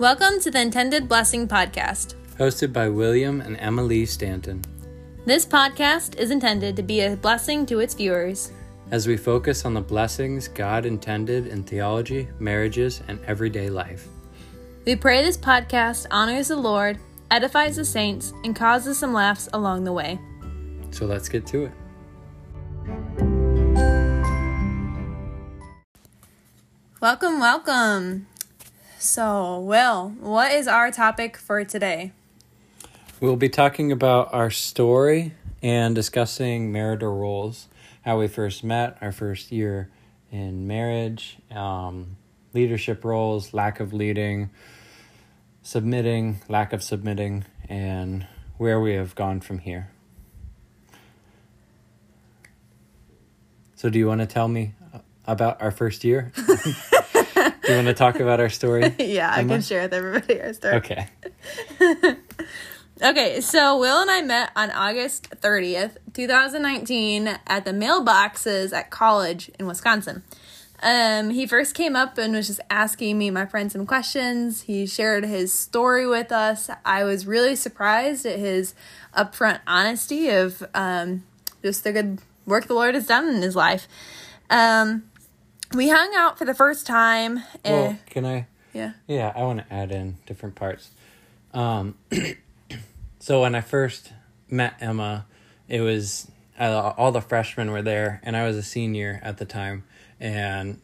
Welcome to the Intended Blessing Podcast. Hosted by William and Emily Stanton. This podcast is intended to be a blessing to its viewers. As we focus on the blessings God intended in theology, marriages, and everyday life. We pray this podcast honors the Lord, edifies the saints, and causes some laughs along the way. So let's get to it. Welcome, welcome. So, Will, what is our topic for today? We'll be talking about our story and discussing marital roles, how we first met, our first year in marriage, um, leadership roles, lack of leading, submitting, lack of submitting, and where we have gone from here. So, do you want to tell me about our first year? do you want to talk about our story? yeah, I can share with everybody our story. Okay. Okay, so Will and I met on August 30th, 2019, at the mailboxes at college in Wisconsin. Um, he first came up and was just asking me, my friend, some questions. He shared his story with us. I was really surprised at his upfront honesty of um, just the good work the Lord has done in his life. Um, we hung out for the first time. Well, eh, can I? yeah. Yeah, I want to add in different parts. Um, so when I first met Emma, it was uh, all the freshmen were there, and I was a senior at the time. And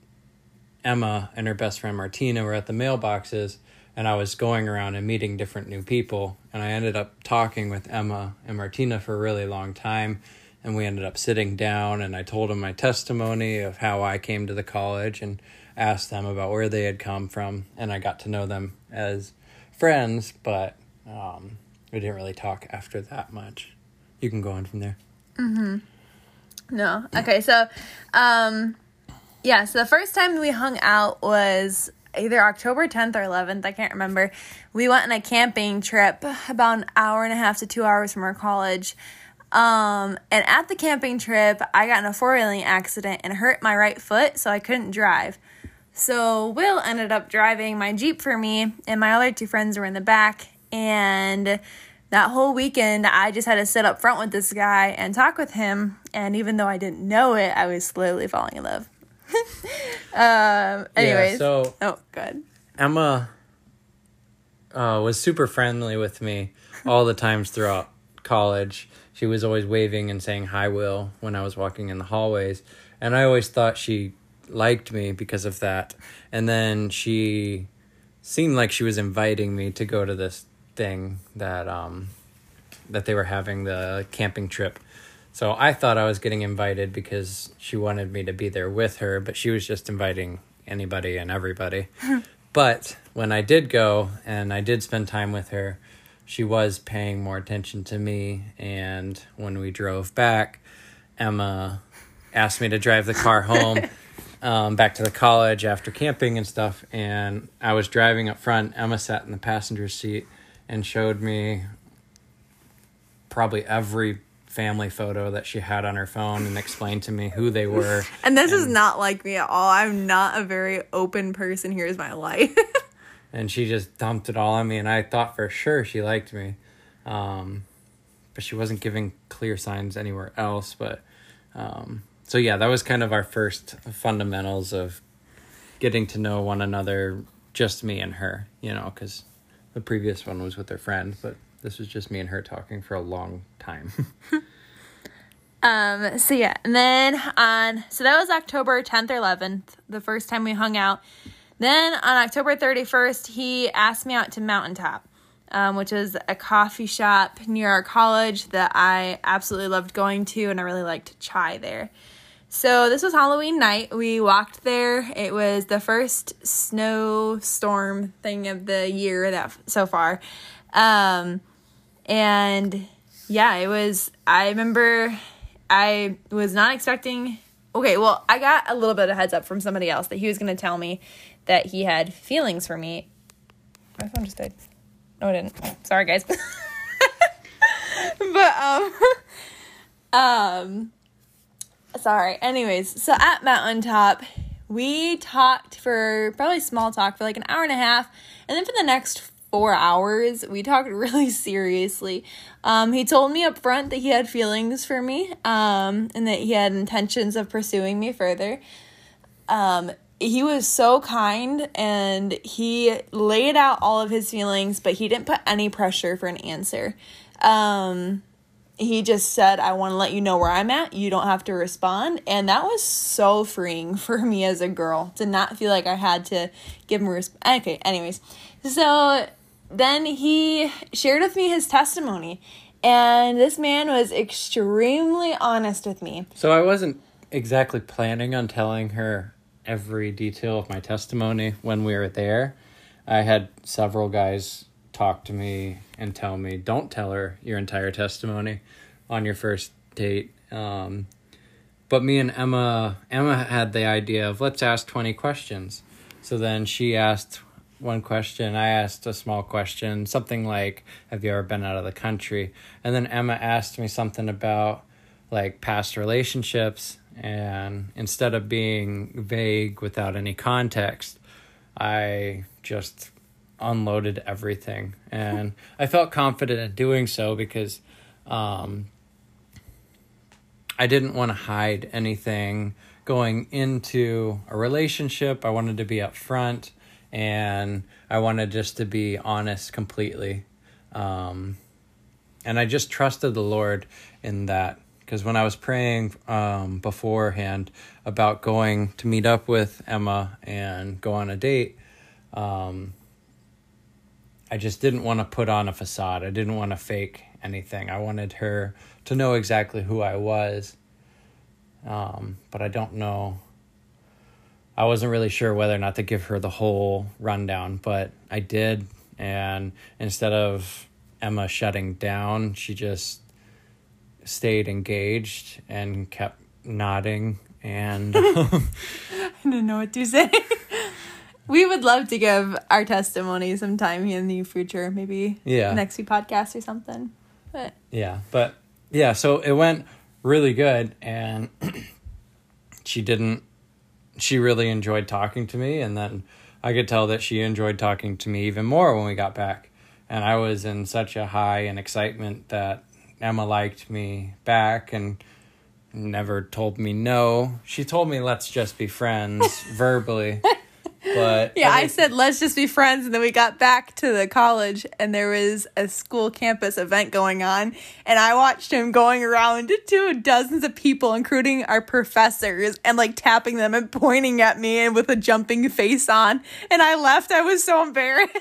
Emma and her best friend Martina were at the mailboxes, and I was going around and meeting different new people. And I ended up talking with Emma and Martina for a really long time. And we ended up sitting down, and I told them my testimony of how I came to the college and asked them about where they had come from. And I got to know them as friends, but um, we didn't really talk after that much. You can go on from there. Mhm. No. Okay, so um yeah, so the first time we hung out was either October 10th or 11th, I can't remember. We went on a camping trip about an hour and a half to 2 hours from our college. Um and at the camping trip, I got in a four-wheeling accident and hurt my right foot, so I couldn't drive. So Will ended up driving my Jeep for me, and my other two friends were in the back. And that whole weekend, I just had to sit up front with this guy and talk with him. And even though I didn't know it, I was slowly falling in love. um, anyways. so oh, good. Emma uh, was super friendly with me all the times throughout college. She was always waving and saying hi, Will, when I was walking in the hallways. And I always thought she liked me because of that. And then she seemed like she was inviting me to go to this thing that um that they were having the camping trip. So I thought I was getting invited because she wanted me to be there with her, but she was just inviting anybody and everybody. but when I did go and I did spend time with her, she was paying more attention to me. And when we drove back, Emma asked me to drive the car home um, back to the college after camping and stuff. And I was driving up front. Emma sat in the passenger seat and showed me probably every family photo that she had on her phone and explained to me who they were. And this is not like me at all. I'm not a very open person. Here's my life. and she just dumped it all on me and i thought for sure she liked me um, but she wasn't giving clear signs anywhere else but um, so yeah that was kind of our first fundamentals of getting to know one another just me and her you know because the previous one was with her friend but this was just me and her talking for a long time Um, so yeah, and then on so that was October 10th or 11th, the first time we hung out. Then on October 31st, he asked me out to Mountaintop, um, which is a coffee shop near our college that I absolutely loved going to, and I really liked chai there. So this was Halloween night. We walked there. It was the first snowstorm thing of the year that so far. Um, and yeah, it was I remember I was not expecting okay, well, I got a little bit of heads up from somebody else that he was going to tell me that he had feelings for me. My phone just died. No, it didn't. Sorry, guys. but um um sorry. Anyways, so at Mountaintop, We talked for probably small talk for like an hour and a half, and then for the next four hours, we talked really seriously. Um, he told me up front that he had feelings for me, um, and that he had intentions of pursuing me further. Um, he was so kind and he laid out all of his feelings, but he didn't put any pressure for an answer. Um, he just said, I want to let you know where I'm at. You don't have to respond. And that was so freeing for me as a girl to not feel like I had to give him a response. Okay, anyways. So then he shared with me his testimony. And this man was extremely honest with me. So I wasn't exactly planning on telling her every detail of my testimony when we were there. I had several guys talk to me and tell me, don't tell her your entire testimony on your first date. Um, but me and Emma, Emma had the idea of let's ask 20 questions. So then she asked one question, I asked a small question, something like, Have you ever been out of the country? And then Emma asked me something about like past relationships. And instead of being vague without any context, I just unloaded everything. And I felt confident in doing so because um, I didn't want to hide anything going into a relationship. I wanted to be upfront and I wanted just to be honest completely. Um, and I just trusted the Lord in that because when I was praying um, beforehand about going to meet up with Emma and go on a date, um, I just didn't want to put on a facade. I didn't want to fake anything. I wanted her to know exactly who I was. Um, but I don't know. I wasn't really sure whether or not to give her the whole rundown, but I did. And instead of Emma shutting down, she just stayed engaged and kept nodding. And um, I didn't know what to say. we would love to give our testimony sometime in the future, maybe Yeah. next week podcast or something. But Yeah, but yeah, so it went really good, and she didn't. She really enjoyed talking to me, and then I could tell that she enjoyed talking to me even more when we got back. And I was in such a high and excitement that Emma liked me back and never told me no. She told me let's just be friends verbally. But yeah, I every- said let's just be friends, and then we got back to the college, and there was a school campus event going on, and I watched him going around to dozens of people, including our professors, and like tapping them and pointing at me and with a jumping face on, and I left. I was so embarrassed.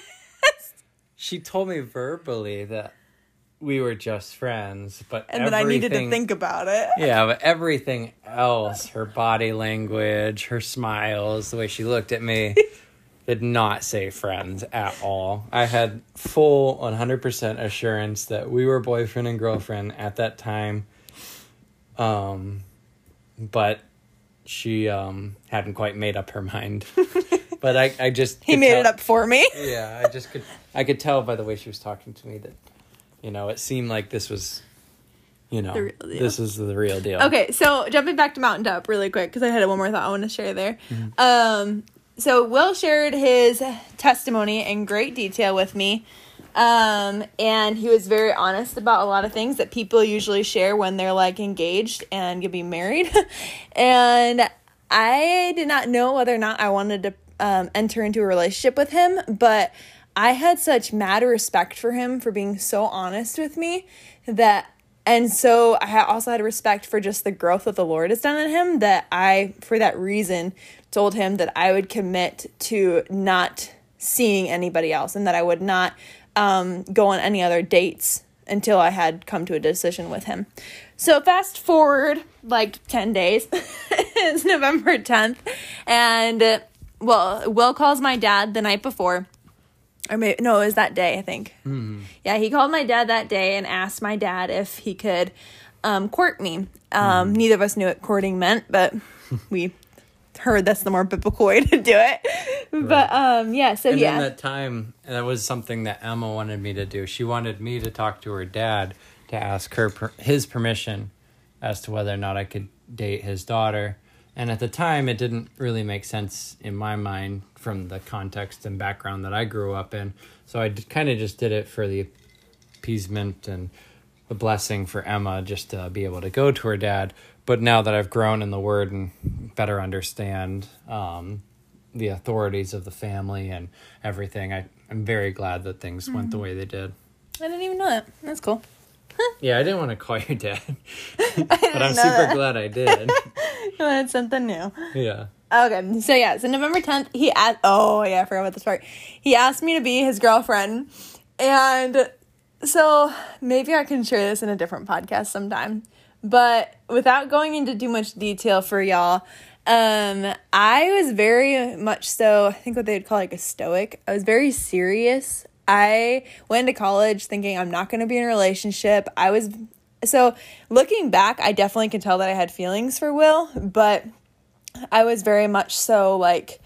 she told me verbally that we were just friends, but and then I needed to think about it. Yeah, but everything else, her body language, her smiles, the way she looked at me, did not say friends at all. I had full 100% assurance that we were boyfriend and girlfriend at that time. Um, but she um hadn't quite made up her mind. but I, I just He made tell- it up for me. yeah, I just could I could tell by the way she was talking to me that you know, it seemed like this was you know, The real deal. this is the real deal. Okay, so jumping back to Mountain Top really quick because I had one more thought I want to share there. Mm-hmm. Um, so Will shared his testimony in great detail with me, um, and he was very honest about a lot of things that people usually share when they're like engaged and gonna be married. and I did not know whether or not I wanted to um, enter into a relationship with him, but I had such mad respect for him for being so honest with me that and so I also had respect for just the growth that the Lord has done in him that I, for that reason, told him that I would commit to not seeing anybody else and that I would not um, go on any other dates until I had come to a decision with him. So fast forward like 10 days. it's November 10th. And, well, Will calls my dad the night before or maybe no, it was that day, I think. Yeah, he called my dad that day and asked my dad if he could um, court me. Um, Neither of us knew what courting meant, but we heard that's the more biblical way to do it. But um, yeah, so And yeah, in that time, that was something that Emma wanted me to do. She wanted me to talk to her dad to ask her per- his permission as to whether or not I could date his daughter. And at the time, it didn't really make sense in my mind from the context and background that I grew up in. So I kind of just did it for the appeasement and the blessing for Emma just to be able to go to her dad. But now that I've grown in the word and better understand um, the authorities of the family and everything, I, I'm very glad that things went the way they did. I didn't even know that. That's cool. Yeah, I didn't want to call your dad, but I'm super that. glad I did. You wanted something new. yeah. Okay, so yeah, so November 10th, he asked, oh yeah, I forgot about this part. He asked me to be his girlfriend. And so maybe I can share this in a different podcast sometime. But without going into too much detail for y'all, um, I was very much so, I think what they'd call like a stoic. I was very serious. I went to college thinking I'm not going to be in a relationship. I was, so looking back, I definitely can tell that I had feelings for Will, but I was very much so like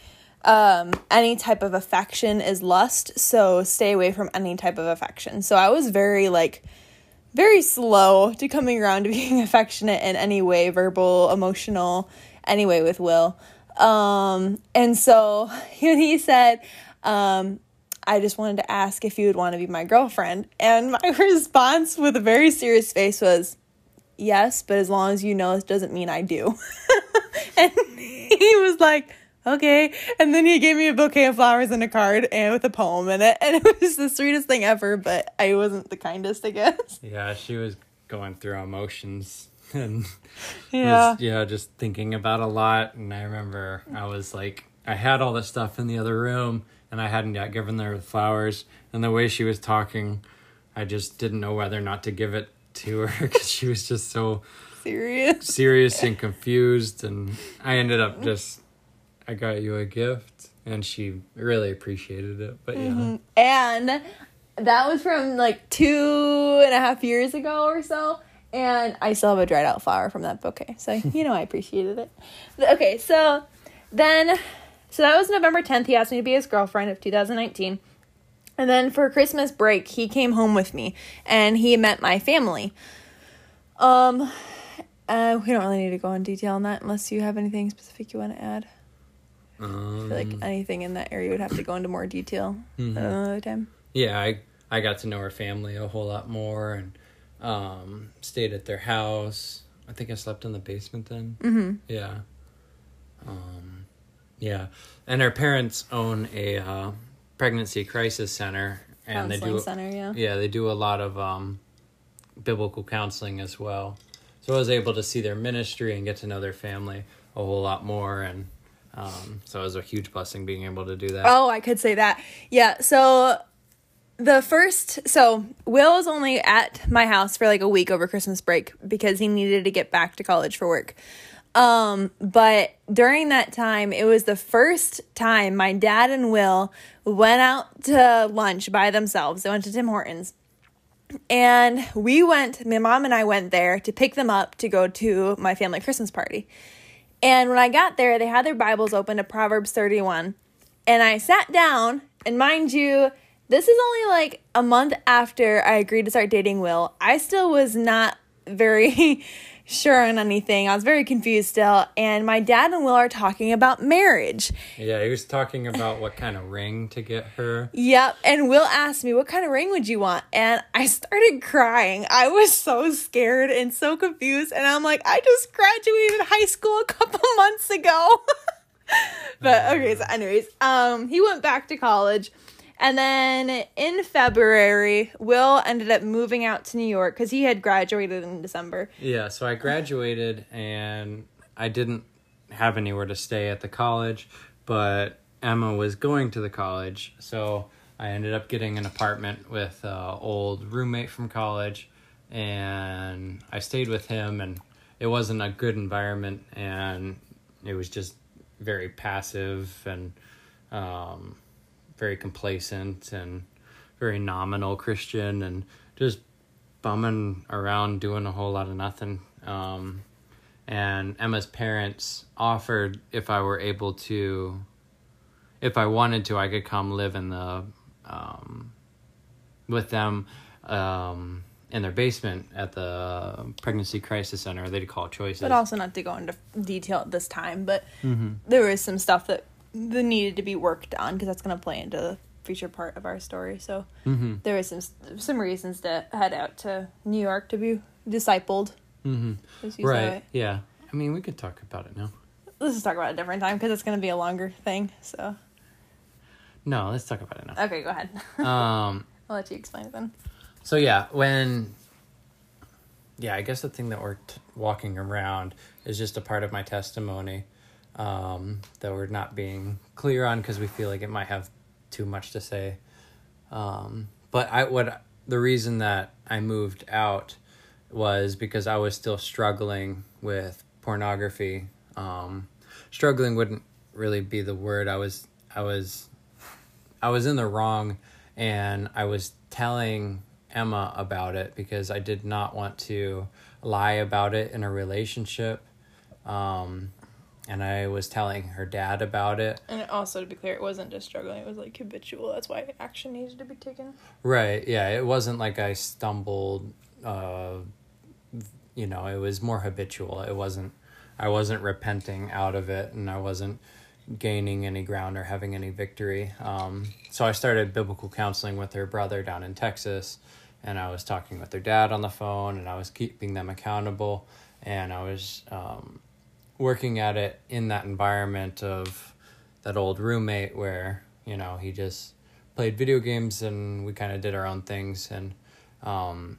um any type of affection is lust so stay away from any type of affection so i was very like very slow to coming around to being affectionate in any way verbal emotional any way with will um and so he said um I just wanted to ask if you would want to be my girlfriend. And my response with a very serious face was, yes, but as long as you know it doesn't mean I do. and he was like, okay. And then he gave me a bouquet of flowers and a card and with a poem in it. And it was the sweetest thing ever, but I wasn't the kindest, I guess. Yeah, she was going through emotions and Yeah. was, yeah, just thinking about a lot. And I remember I was like, I had all this stuff in the other room, and I hadn't yet given her the flowers. And the way she was talking, I just didn't know whether or not to give it to her because she was just so Serious. serious and confused. And I ended up just, I got you a gift, and she really appreciated it. But yeah, mm-hmm. And that was from like two and a half years ago or so. And I still have a dried out flower from that bouquet. So, you know, I appreciated it. Okay, so then, so that was November 10th. He asked me to be his girlfriend of 2019. And then for Christmas break, he came home with me and he met my family. Um, uh, we don't really need to go in detail on that unless you have anything specific you want to add. I um, feel like anything in that area would have to go into more detail another time. yeah, I I got to know her family a whole lot more and um, stayed at their house. I think I slept in the basement then. Mm-hmm. Yeah. Um, yeah, and her parents own a uh, pregnancy crisis center, and they do center, yeah. yeah they do a lot of um, biblical counseling as well. So I was able to see their ministry and get to know their family a whole lot more, and um, so it was a huge blessing being able to do that. Oh, I could say that. Yeah. So the first, so Will was only at my house for like a week over Christmas break because he needed to get back to college for work. Um, but during that time, it was the first time my dad and Will went out to lunch by themselves. They went to Tim Hortons. And we went, my mom and I went there to pick them up to go to my family Christmas party. And when I got there, they had their Bibles open to Proverbs 31. And I sat down, and mind you, this is only like a month after I agreed to start dating Will. I still was not very sure on anything. I was very confused still. And my dad and Will are talking about marriage. Yeah, he was talking about what kind of ring to get her. Yep. And Will asked me, What kind of ring would you want? And I started crying. I was so scared and so confused. And I'm like, I just graduated high school a couple months ago. but okay, so, anyways, um, he went back to college. And then in February, Will ended up moving out to New York because he had graduated in December. Yeah, so I graduated and I didn't have anywhere to stay at the college, but Emma was going to the college, so I ended up getting an apartment with an old roommate from college, and I stayed with him, and it wasn't a good environment, and it was just very passive and um, very complacent and very nominal Christian, and just bumming around doing a whole lot of nothing. Um, and Emma's parents offered if I were able to, if I wanted to, I could come live in the, um, with them, um, in their basement at the pregnancy crisis center. They'd call it choices. But also not to go into detail at this time, but Mm-hmm. there was some stuff that that needed to be worked on because that's going to play into the future part of our story. So mm-hmm. there was some some reasons to head out to New York to be discipled. Mm-hmm. Let's use that Right. Yeah. I mean, we could talk about it now. Let's just talk about it a different time because it's going to be a longer thing. So No, let's talk about it now. okay, go ahead. um. I'll let you explain it then. So yeah, when yeah, I guess the thing that we're walking around is just a part of my testimony um, that we're not being clear on because we feel like it might have too much to say. Um, but I what the reason that I moved out was because I was still struggling with pornography. Um, struggling wouldn't really be the word. I was I was I was in the wrong and I was telling Emma about it because I did not want to lie about it in a relationship. Um, and I was telling her dad about it. And also to be clear, it wasn't just struggling; it was like habitual. That's why action needed to be taken. Right. Yeah. It wasn't like I stumbled, uh, you know, it was more habitual. It wasn't, I wasn't repenting out of it and I wasn't gaining any ground or having any victory. Um, so I started biblical counseling with her brother down in Texas and I was talking with their dad on the phone and I was keeping them accountable and I was, um, working at it in that environment of that old roommate where, you know, he just, played video games and we kind of did our own things and um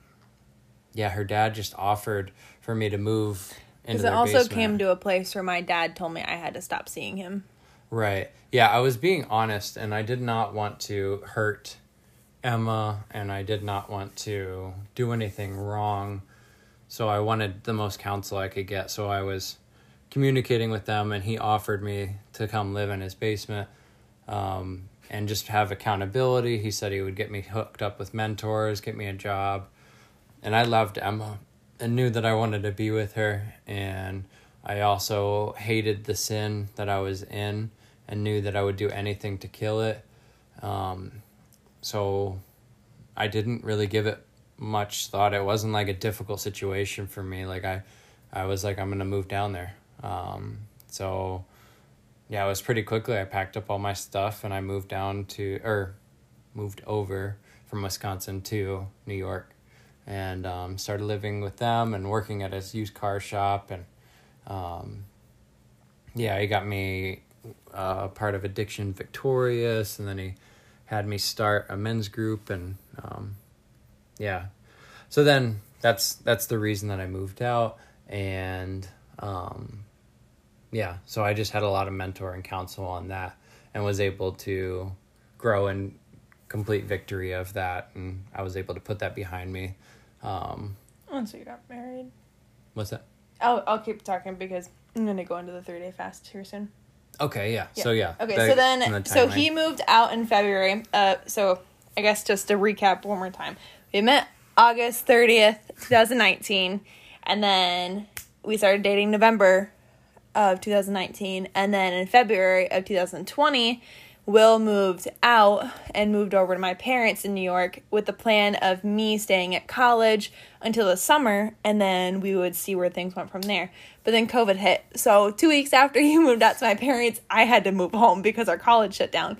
yeah her dad just offered for me to move Because it also basement. came to a place where my dad told me I had to stop seeing him. right yeah i was being honest and i did not want to hurt emma and i did not want to do anything wrong so i wanted the most counsel i could get so i was communicating with them and he offered me to come live in his basement um, and just have accountability. He said he would get me hooked up with mentors, get me a job. And I loved Emma and knew that I wanted to be with her. And I also hated the sin that I was in and knew that I would do anything to kill it. Um, so I didn't really give it much thought. It wasn't like a difficult situation for me. Like I, I was like, I'm gonna move down there. Um, so yeah, it was pretty quickly. I packed up all my stuff and I moved down to, or moved over from Wisconsin to New York and um, started living with them and working at a used car shop. And um, yeah, he got me uh, a part of Addiction Victorious and then he had me start a men's group and um, yeah. So then that's that's the reason that I moved out and um, yeah, so I just had a lot of mentor and counsel on that and was able to grow and complete victory of that and I was able to put that behind me. Um, Once you got married. what's that? I'll, I'll keep talking because I'm going to go into the three day fast here soon. Okay, yeah. So yeah. Okay, that- so then, the so he moved out in February. Uh, so I guess just to recap one more time, we met August 30th, 2019, and then we started dating November of 2019, and then in February of 2020, Will moved out and moved over to my parents in New York with the plan of me staying at college until the summer, and then we would see where things went from there. But then COVID hit. So, two weeks after he moved out to my parents, I had to move home because our college shut down.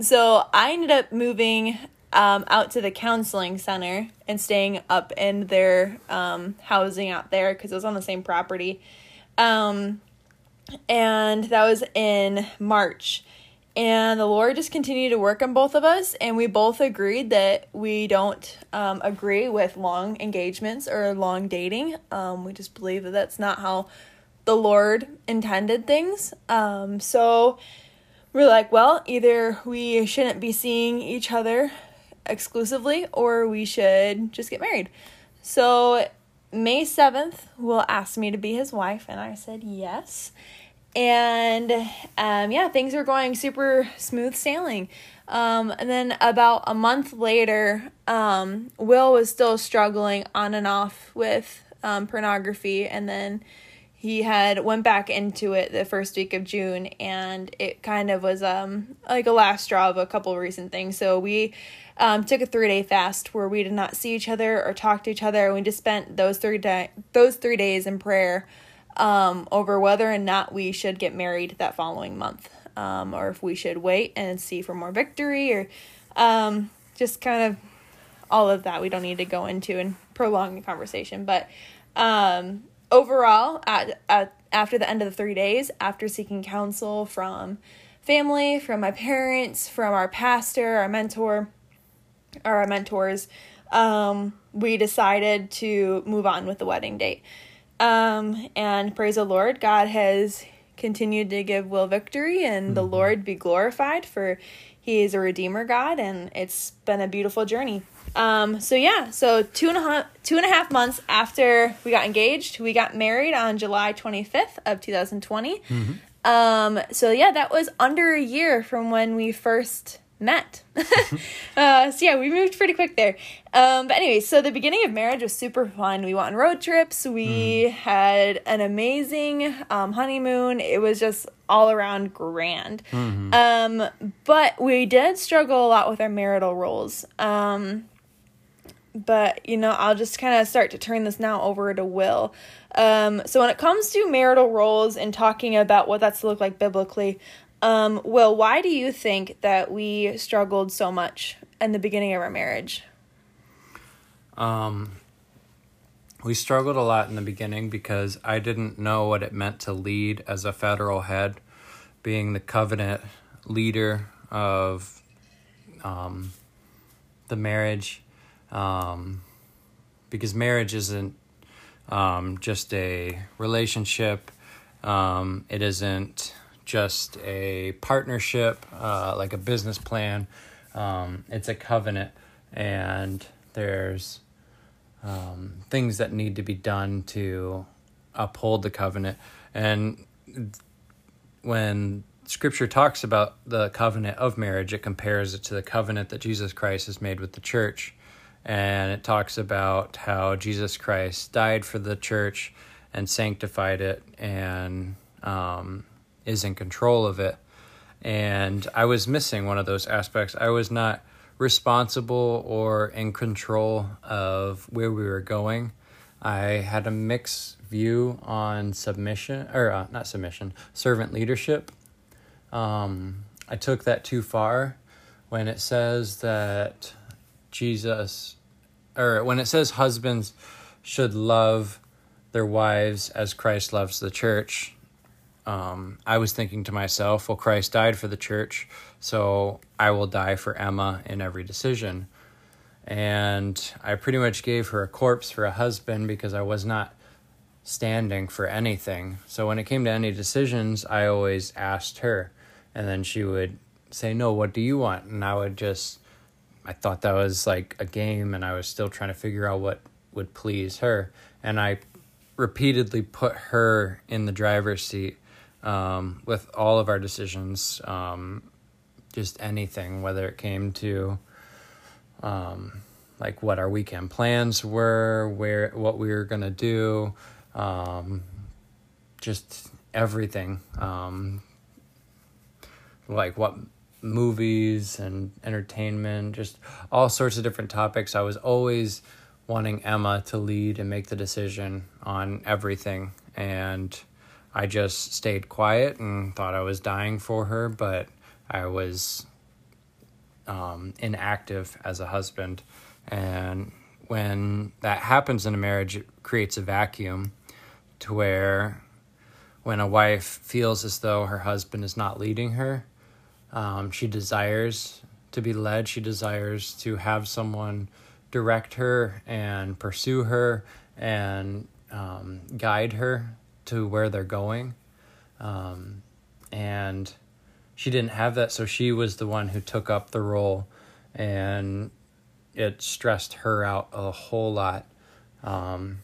So, I ended up moving um, out to the counseling center and staying up in their um, housing out there because it was on the same property. Um, and that was in March. And the Lord just continued to work on both of us, and we both agreed that we don't um, agree with long engagements or long dating. Um, we just believe that that's not how the Lord intended things. Um, so we're like, well, either we shouldn't be seeing each other exclusively, or we should just get married. So May 7th, Will asked me to be his wife, and I said yes and um, yeah, things were going super smooth sailing. Um, and then about a month later, um, Will was still struggling on and off with um, pornography, and then he had went back into it the first week of June and it kind of was um like a last straw of a couple of recent things. So we um, took a three day fast where we did not see each other or talk to each other. We just spent those three day those three days in prayer um, over whether or not we should get married that following month, um, or if we should wait and see for more victory, or um, just kind of all of that. We don't need to go into and prolong the conversation, but um, overall, at, at after the end of the three days, after seeking counsel from family, from my parents, from our pastor, our mentor, or our mentors, um, we decided to move on with the wedding date. Um, and praise the Lord, God has continued to give Will victory, and mm-hmm. the Lord be glorified for He is a Redeemer God, and it's been a beautiful journey. Um, so yeah, so two and a half two and a half months after we got engaged, we got married on July twenty fifth of two thousand twenty. Mm-hmm. Um, so yeah, that was under a year from when we first met. uh, so yeah, we moved pretty quick there. Um, but anyway, so the beginning of marriage was super fun. We went on road trips. We mm. had an amazing um, honeymoon. It was just all around grand. Mm-hmm. Um, but we did struggle a lot with our marital roles. Um, but you know, I'll just kind of start to turn this now over to Will. Um, so when it comes to marital roles and talking about what that's to look like biblically, um, Will, why do you think that we struggled so much in the beginning of our marriage? Um, we struggled a lot in the beginning because I didn't know what it meant to lead as a federal head, being the covenant leader of um, the marriage. Um, because marriage isn't um, just a relationship, um, it isn't just a partnership, uh, like a business plan. Um, it's a covenant, and there's um, things that need to be done to uphold the covenant. And when scripture talks about the covenant of marriage, it compares it to the covenant that Jesus Christ has made with the church. And it talks about how Jesus Christ died for the church and sanctified it and um, is in control of it. And I was missing one of those aspects. I was not responsible or in control of where we were going. I had a mixed view on submission, or uh, not submission, servant leadership. Um, I took that too far when it says that Jesus, or when it says husbands should love their wives as Christ loves the church um, I was thinking to myself, well, Christ died for the church, so I will die for Emma in every decision. And I pretty much gave her a corpse for a husband because I was not standing for anything. So when it came to any decisions, I always asked her. And then she would say, No, what do you want? And I would just, I thought that was like a game, and I was still trying to figure out what would please her. And I repeatedly put her in the driver's seat um, with all of our decisions, um, just anything, whether it came to um, like what our weekend plans were, where what we were gonna do, um, just everything, um, like what movies and entertainment, just all sorts of different topics. I was always wanting Emma to lead and make the decision on everything, and I just stayed quiet and thought I was dying for her, but I was um, inactive as a husband. And when that happens in a marriage, it creates a vacuum to where when a wife feels as though her husband is not leading her, um, she desires to be led, she desires to have someone direct her and pursue her and um, guide her to where they're going. Um, and she didn't have that, so she was the one who took up the role, and it stressed her out a whole lot. Um,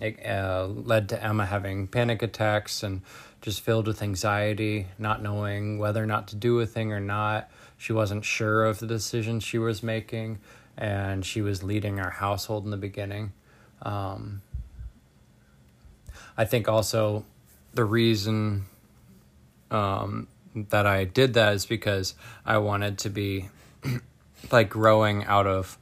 it uh, led to Emma having panic attacks and just filled with anxiety, not knowing whether or not to do a thing or not. She wasn't sure of the decisions she was making, and she was leading our household in the beginning. Um, I think also the reason um, that I did that is because I wanted to be like growing out of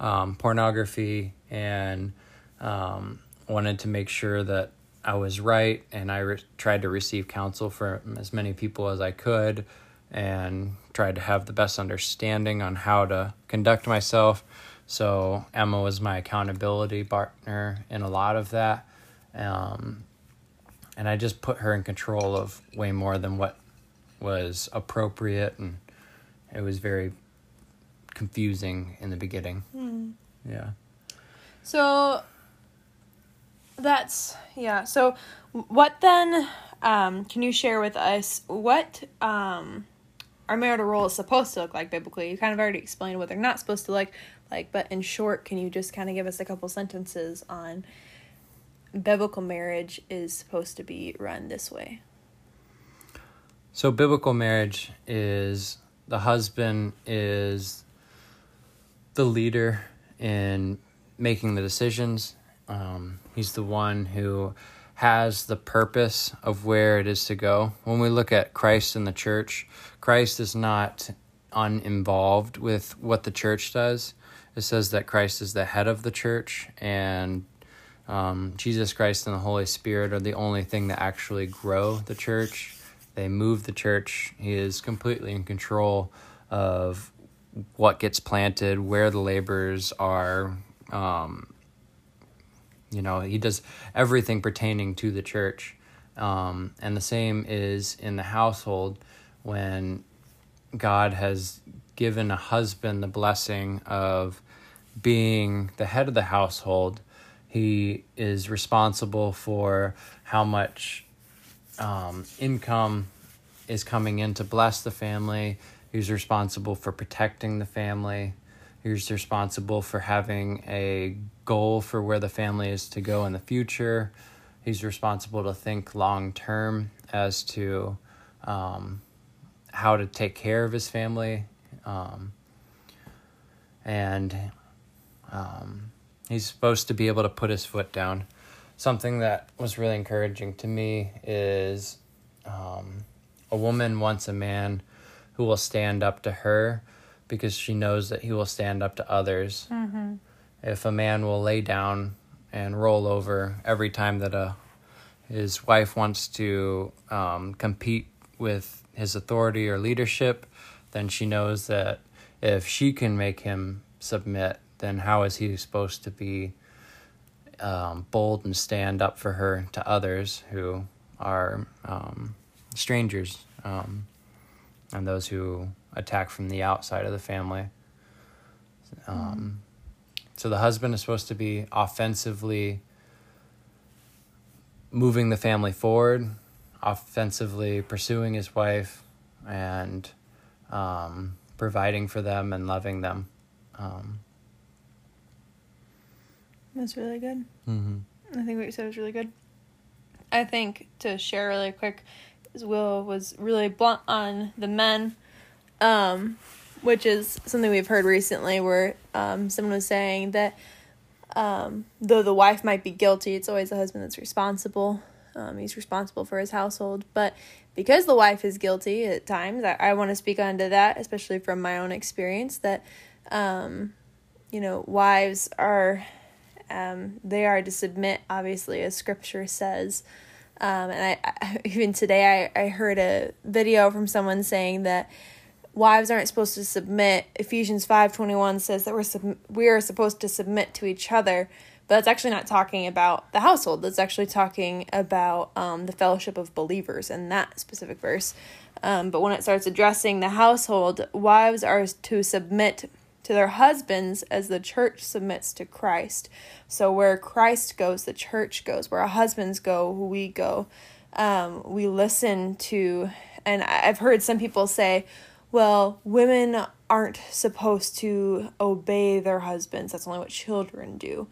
um, pornography and um, wanted to make sure that I was right and I re- tried to receive counsel from as many people as I could and tried to have the best understanding on how to conduct myself. So Emma was my accountability partner in a lot of that. Um, and I just put her in control of way more than what was appropriate and it was very confusing in the beginning. Hmm. Yeah. So that's yeah. So what then? Um, can you share with us what um, our marital role is supposed to look like biblically? You kind of already explained what they're not supposed to look like, but in short, can you just kind of give us a couple sentences on biblical marriage is supposed to be run this way? So biblical marriage is the husband is the leader in making the decisions. Um, he's the one who has the purpose of where it is to go. When we look at Christ in the church, Christ is not uninvolved with what the church does. It says that Christ is the head of the church, and um, Jesus Christ and the Holy Spirit are the only thing that actually grow the church. They move the church. He is completely in control of what gets planted, where the laborers are. Um, you know, he does everything pertaining to the church. Um, and the same is in the household when God has given a husband the blessing of being the head of the household. He is responsible for how much um, income is coming in to bless the family. He's responsible for protecting the family. He's responsible for having a goal for where the family is to go in the future. He's responsible to think long term as to um, how to take care of his family. Um, and um, he's supposed to be able to put his foot down. Something that was really encouraging to me is um, a woman wants a man who will stand up to her because she knows that he will stand up to others. Mm-hmm. If a man will lay down and roll over every time that a his wife wants to um, compete with his authority or leadership, then she knows that if she can make him submit, then how is he supposed to be um, bold and stand up for her to others who are um, strangers um, and those who attack from the outside of the family? Um, so the husband is supposed to be offensively moving the family forward, offensively pursuing his wife, and um, providing for them and loving them. Um, That's really good. mm-hmm. I think what you said was really good. I think to share really quick, Will was really blunt on the men, um, which is something we've heard recently where um, someone was saying that um, though the wife might be guilty, it's always the husband that's responsible. Um, he's responsible for his household. But because the wife is guilty at times, I, I want to speak onto that, especially from my own experience, that, um, you know, wives are um, they are to submit, obviously, as scripture says. Um, and I, I even today I, I heard a video from someone saying that wives aren't supposed to submit. Ephesians five twenty one says that we're sub- we are supposed to submit to each other, but that's actually not talking about the household. That's actually talking about um, the fellowship of believers in that specific verse. Um, but when it starts addressing the household, wives are to submit to their husbands as the church submits to Christ. So where Christ goes, the church goes. Where our husbands go, we go. Um, we listen to, and I've heard some people say, well, women aren't supposed to obey their husbands. That's only what children do.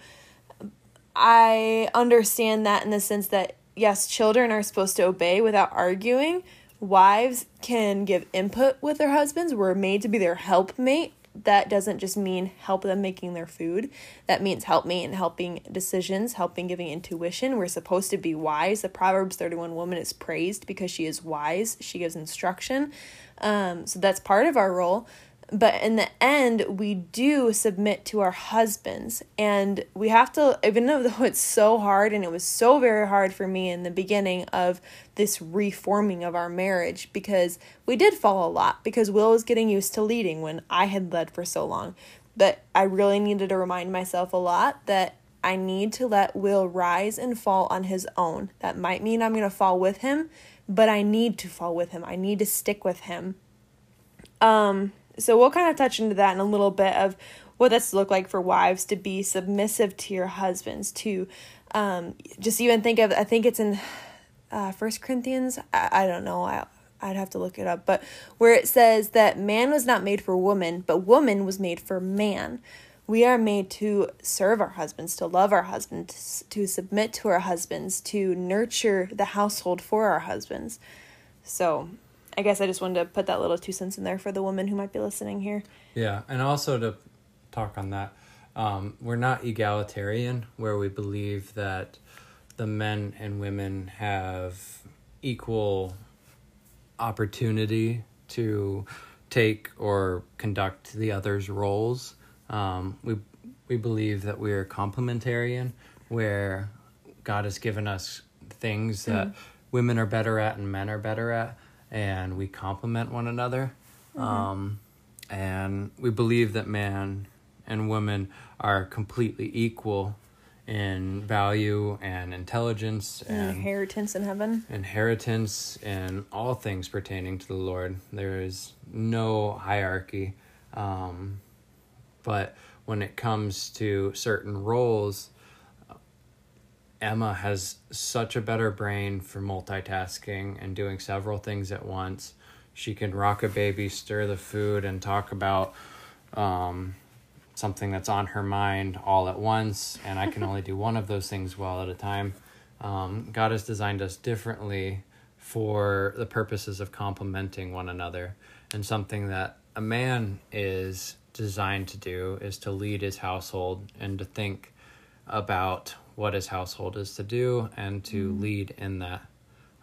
I understand that in the sense that, yes, children are supposed to obey without arguing. Wives can give input with their husbands. We're made to be their helpmate that doesn't just mean help them making their food. That means help me in helping decisions, helping giving intuition. We're supposed to be wise. The Proverbs 31 woman is praised because she is wise. She gives instruction. Um, so that's part of our role but in the end we do submit to our husbands. And we have to even though it's so hard and it was so very hard for me in the beginning of this reforming of our marriage because we did fall a lot because will was getting used to leading when i had led for so long. But i really needed to remind myself a lot that i need to let will rise and fall on his own. That might mean i'm going to fall with him but i need to fall with him. I need to stick with him. Um so we'll kind of touch into that in a little bit of what that's look like for wives to be submissive to your husbands to um, just even think of i think it's in uh, first corinthians I, I don't know I, i'd have to look it up but where it says that man was not made for woman but woman was made for man. We are made to serve our husbands to love our husbands to submit to our husbands to nurture the household for our husbands. So I guess I just wanted to put that little two cents in there for the woman who might be listening here. Yeah, and also to talk on that, um, we're not egalitarian, where we believe that the men and women have equal opportunity to take or conduct the other's roles. Um, we we believe that we are complementarian, where God has given us things that mm. women are better at and men are better at and we complement one another. Mm-hmm. Um, and we believe that man and woman are completely equal in value and intelligence and inheritance in heaven. Inheritance and all things pertaining to the Lord. There is no hierarchy. Um, but when it comes to certain roles, Emma has such a better brain for multitasking and doing several things at once. She can rock a baby, stir the food, and talk about um, something that's on her mind all at once. And I can only do one of those things well at a time. Um, God has designed us differently for the purposes of complementing one another. And something that a man is designed to do is to lead his household and to think about what his household is to do and to mm. lead in that.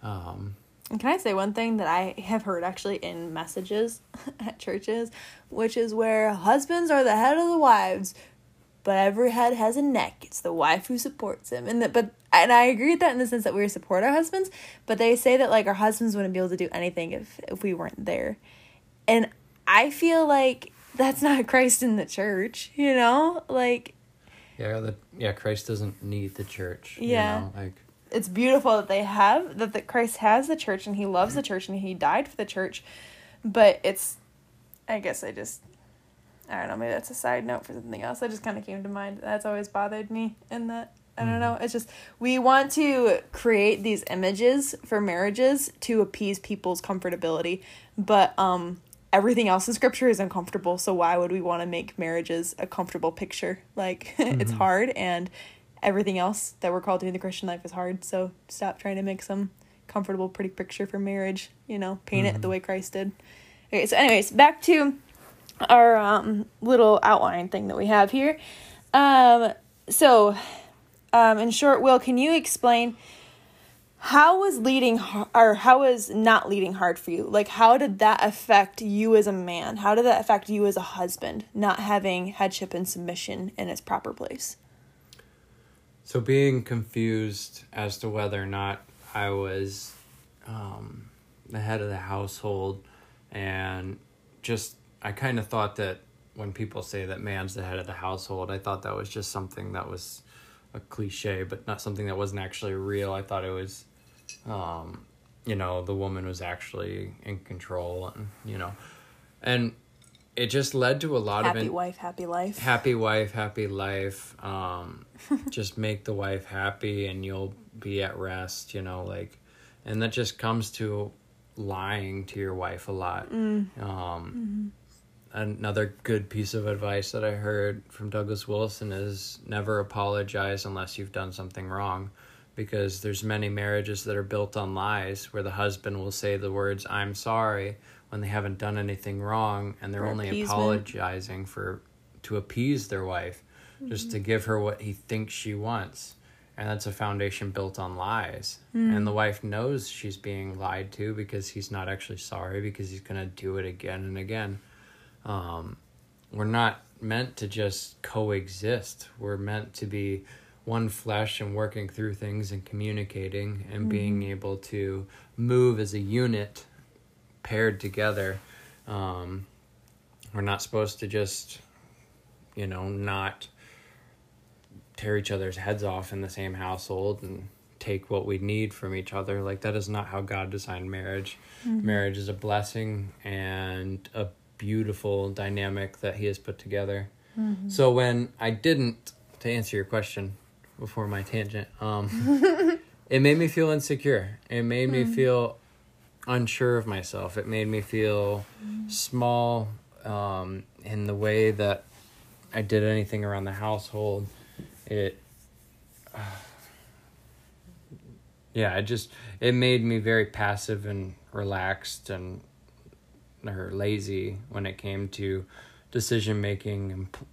Um, and can I say one thing that I have heard actually in messages at churches, which is where husbands are the head of the wives, but every head has a neck. It's the wife who supports him, and that. But and I agree with that in the sense that we support our husbands, but they say that like our husbands wouldn't be able to do anything if if we weren't there, and I feel like that's not Christ in the church. You know, like yeah, the yeah Christ doesn't need the church. Yeah, you know? like it's beautiful that they have that that Christ has the church and He loves the church and He died for the church, but it's, I guess I just, I don't know. Maybe that's a side note for something else. That just kind of came to mind. That's always bothered me, and that I don't mm-hmm. know. It's just we want to create these images for marriages to appease people's comfortability, but um everything else in scripture is uncomfortable so why would we want to make marriages a comfortable picture like mm-hmm. it's hard and everything else that we're called to in the christian life is hard so stop trying to make some comfortable pretty picture for marriage you know paint mm-hmm. it the mm-hmm. way christ did okay so anyways back to our um, little outline thing that we have here um, so um, in short will can you explain how was leading or how was not leading hard for you? Like how did that affect you as a man? How did that affect you as a husband not having headship and submission in its proper place? So being confused as to whether or not i was um, the head of the household and just i kind of thought that when people say that man's the head of the household i thought that was just something that was a cliche but not something that wasn't actually real. I thought it was um, you know, the woman was actually in control, and you know, and it just led to a lot happy of happy wife, happy life. Happy wife, happy life. Um, just make the wife happy, and you'll be at rest. You know, like, and that just comes to lying to your wife a lot. Mm. Um, mm-hmm. Another good piece of advice that I heard from Douglas Wilson is never apologize unless you've done something wrong because there's many marriages that are built on lies where the husband will say the words i'm sorry when they haven't done anything wrong and they're only appeasement. apologizing for to appease their wife just to give her what he thinks she wants. And that's a foundation built on lies. And the wife knows she's being lied to because he's not actually sorry because he's going to do it again and again. Um, we're not meant to just coexist. We're meant to be one flesh and working through things and communicating and mm-hmm. being able to move as a unit paired together um, we're not supposed to just you know not tear each other's heads off in the same household and take what we need from each other. Like that is not how god designed marriage. Mm-hmm. Marriage is a blessing and a beautiful dynamic that he has put together. Mm-hmm. So when i didn't to answer your question before my tangent. Um it made me feel insecure. It made me feel unsure of myself. It made me feel small um in the way that i did anything around the household. It yeah it just it made me very passive and relaxed and or lazy when it came to decision making and p-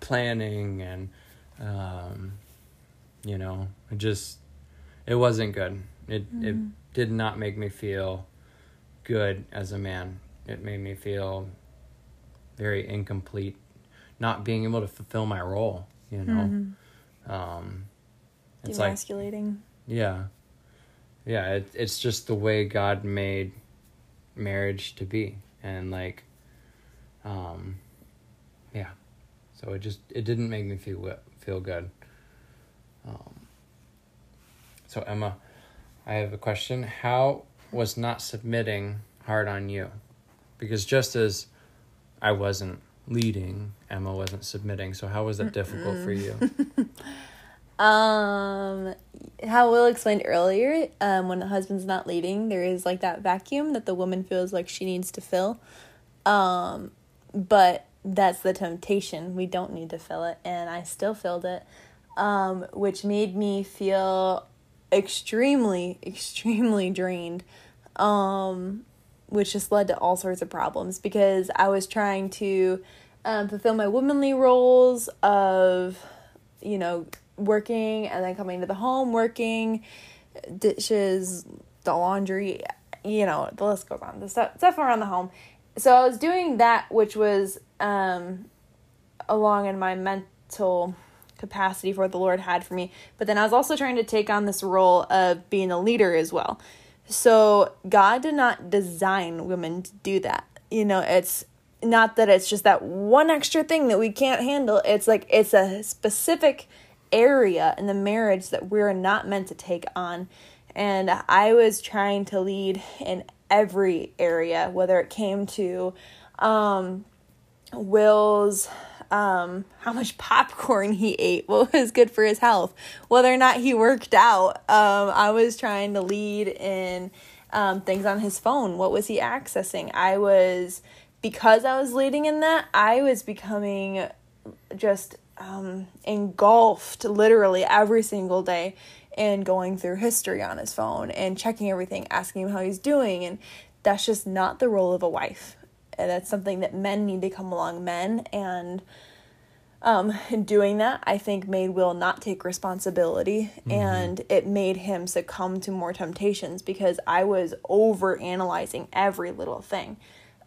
planning and um you know it just it wasn't good it it did not make me feel good as a man it made me feel very incomplete not being able to fulfill my role you know um it's like yeah. Yeah, it, it's just the way God made marriage to be. And like um yeah. So it just it didn't make me feel feel good. Um So Emma, I have a question. How was not submitting hard on you? Because just as I wasn't leading, Emma wasn't submitting. So how was that difficult for you? Um, how Will explained earlier, um, when the husband's not leading, there is like that vacuum that the woman feels like she needs to fill. Um, but that's the temptation. We don't need to fill it, and I still filled it, um, which made me feel extremely, extremely drained. Um, which just led to all sorts of problems because I was trying to um, fulfill my womanly roles of, you know, working and then coming to the home, working, dishes, the laundry, you know, the list goes on. The stuff, stuff around the home. So I was doing that, which was um, along in my mental capacity for what the Lord had for me. But then I was also trying to take on this role of being a leader as well. So God did not design women to do that. You know, it's not that it's just that one extra thing that we can't handle. It's like it's a specific area in the marriage that we're not meant to take on. And I was trying to lead in every area, whether it came to um, Will's um, how much popcorn he ate, what was good for his health, whether or not he worked out. Um, I was trying to lead in um, things on his phone. What was he accessing? I was, because I was leading in that, I was becoming just um, engulfed literally every single day in going through history on his phone and checking everything, asking him how he's doing. And that's just not the role of a wife. And that's something that men need to come along, men. And um, doing that, I think, made Will not take responsibility and it made him succumb to more temptations because I was over analyzing every little thing.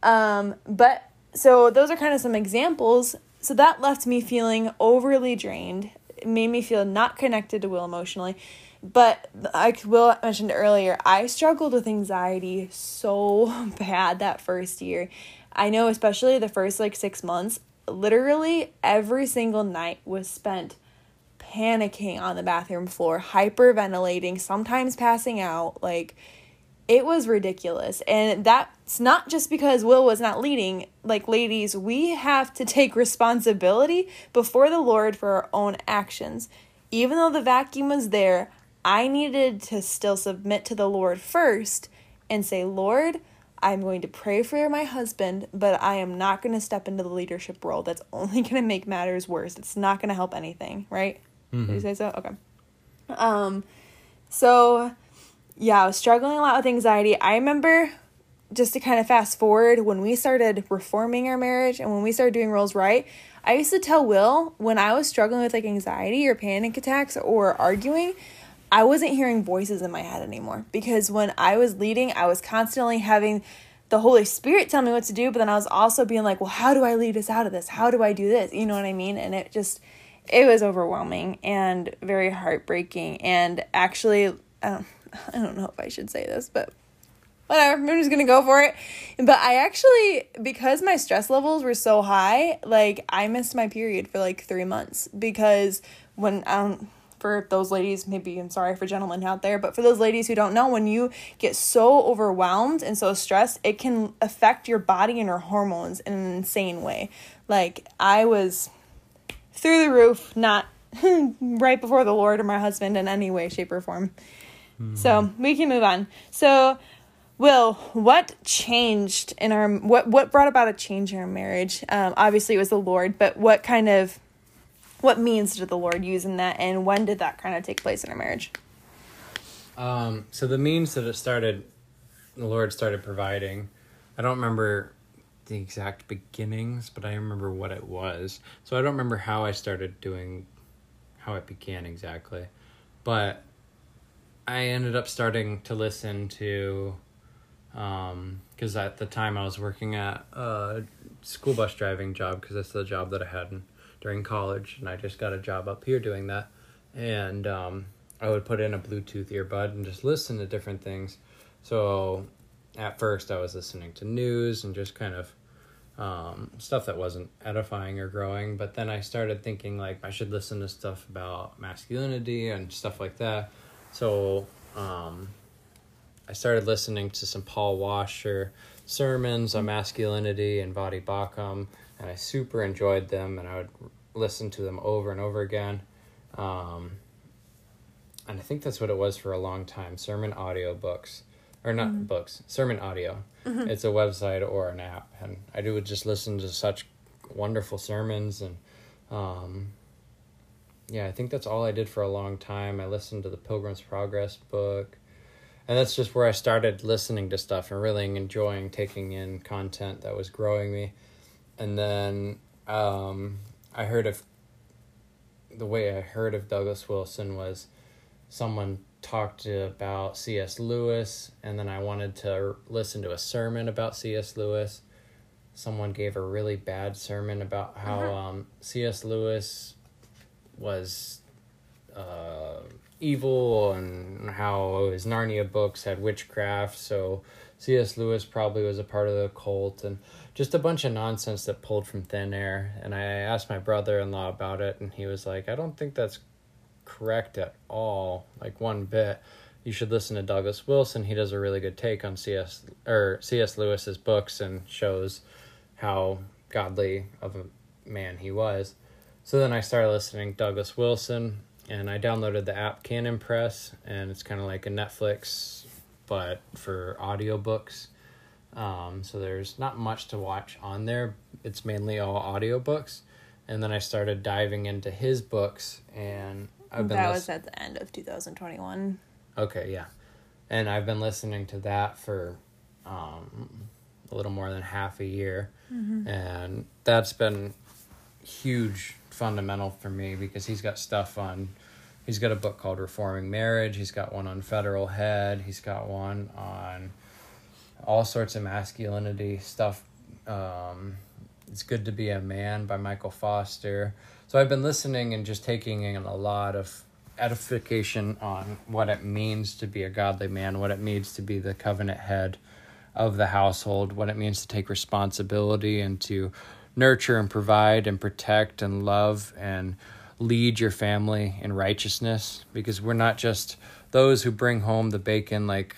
Um, but so those are kind of some examples. So that left me feeling overly drained. It made me feel not connected to Will emotionally. But like Will mentioned earlier, I struggled with anxiety so bad that first year. I know, especially the first like six months, literally every single night was spent panicking on the bathroom floor, hyperventilating, sometimes passing out. Like, it was ridiculous. And that's not just because Will was not leading. Like, ladies, we have to take responsibility before the Lord for our own actions. Even though the vacuum was there, I needed to still submit to the Lord first and say, Lord, I'm going to pray for my husband, but I am not going to step into the leadership role. That's only going to make matters worse. It's not going to help anything, right? Did you say so? Okay. Um, so yeah, I was struggling a lot with anxiety. I remember just to kind of fast forward, when we started reforming our marriage and when we started doing roles right, I used to tell Will when I was struggling with like anxiety or panic attacks or arguing, I wasn't hearing voices in my head anymore because when I was leading, I was constantly having the Holy Spirit tell me what to do, but then I was also being like, well, how do I lead us out of this? How do I do this? You know what I mean? And it just, it was overwhelming and very heartbreaking. And actually, I um, don't, I don't know if I should say this, but whatever, I'm just gonna go for it. But I actually, because my stress levels were so high, like I missed my period for like three months because when don't for those ladies, maybe I'm sorry for gentlemen out there, but for those ladies who don't know, when you get so overwhelmed and so stressed, it can affect your body and your hormones in an insane way. Like I was through the roof, not right before the Lord or my husband in any way, shape, or form. Mm-hmm. So we can move on. So, Will, what changed in our what what brought about a change in our marriage? Um, obviously, it was the Lord, but what kind of what means did the Lord use in that, and when did that kind of take place in our marriage? Um, so the means that it started, the Lord started providing. I don't remember the exact beginnings, but I remember what it was. So I don't remember how I started doing, how it began exactly, but I ended up starting to listen to, because um, at the time I was working at a school bus driving job because that's the job that I had. During college, and I just got a job up here doing that. And um, I would put in a Bluetooth earbud and just listen to different things. So at first, I was listening to news and just kind of um, stuff that wasn't edifying or growing. But then I started thinking like I should listen to stuff about masculinity and stuff like that. So um, I started listening to some Paul Washer sermons on masculinity and Voddie Baucham, and I super enjoyed them. And I would listened to them over and over again. Um, and I think that's what it was for a long time sermon audio books, or not mm-hmm. books, sermon audio. Mm-hmm. It's a website or an app. And I do just listen to such wonderful sermons. And um, yeah, I think that's all I did for a long time. I listened to the Pilgrim's Progress book. And that's just where I started listening to stuff and really enjoying taking in content that was growing me. And then um, I heard of the way I heard of Douglas Wilson was someone talked about C.S. Lewis, and then I wanted to listen to a sermon about C.S. Lewis. Someone gave a really bad sermon about how uh-huh. um, C.S. Lewis was uh, evil and how his Narnia books had witchcraft. So C.S. Lewis probably was a part of the cult, and just a bunch of nonsense that pulled from thin air. And I asked my brother in law about it, and he was like, I don't think that's correct at all, like one bit. You should listen to Douglas Wilson. He does a really good take on C.S. or C.S. Lewis's books and shows how godly of a man he was. So then I started listening to Douglas Wilson, and I downloaded the app Canon Press, and it's kind of like a Netflix, but for audiobooks um, so there's not much to watch on there. It's mainly all audiobooks. And then I started diving into his books and I've been That was at the end of 2021. Okay, yeah. And I've been listening to that for um, a little more than half a year. Mm-hmm. And that's been huge fundamental for me because he's got stuff on he's got a book called Reforming Marriage, he's got one on federal head, he's got one on all sorts of masculinity stuff. Um, it's Good to Be a Man by Michael Foster. So I've been listening and just taking in a lot of edification on what it means to be a godly man, what it means to be the covenant head of the household, what it means to take responsibility and to nurture and provide and protect and love and lead your family in righteousness because we're not just those who bring home the bacon like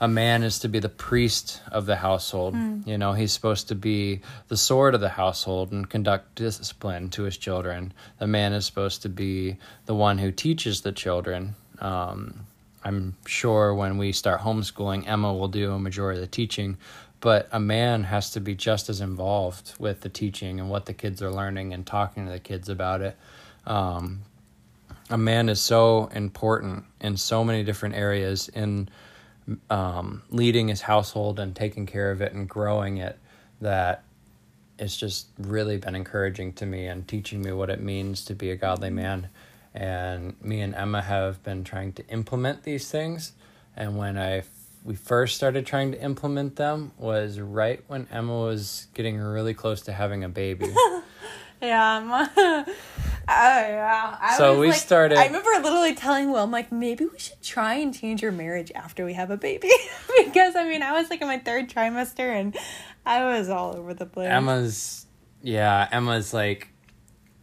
a man is to be the priest of the household. Mm. You know, he's supposed to be the sword of the household and conduct discipline to his children. The man is supposed to be the one who teaches the children. Um, I'm sure when we start homeschooling, Emma will do a majority of the teaching, but a man has to be just as involved with the teaching and what the kids are learning and talking to the kids about it. Um, a man is so important in so many different areas in um, leading his household and taking care of it and growing it that it's just really been encouraging to me and teaching me what it means to be a godly man. And me and Emma have been trying to implement these things. And when I we first started trying to implement them was right when Emma was getting really close to having a baby. Yeah. My, oh, yeah. I So we like- started- I remember literally telling Will, I'm like, maybe we should try and change your marriage after we have a baby. because, I mean, I was like in my third trimester and I was all over the place. Emma's yeah, Emma's like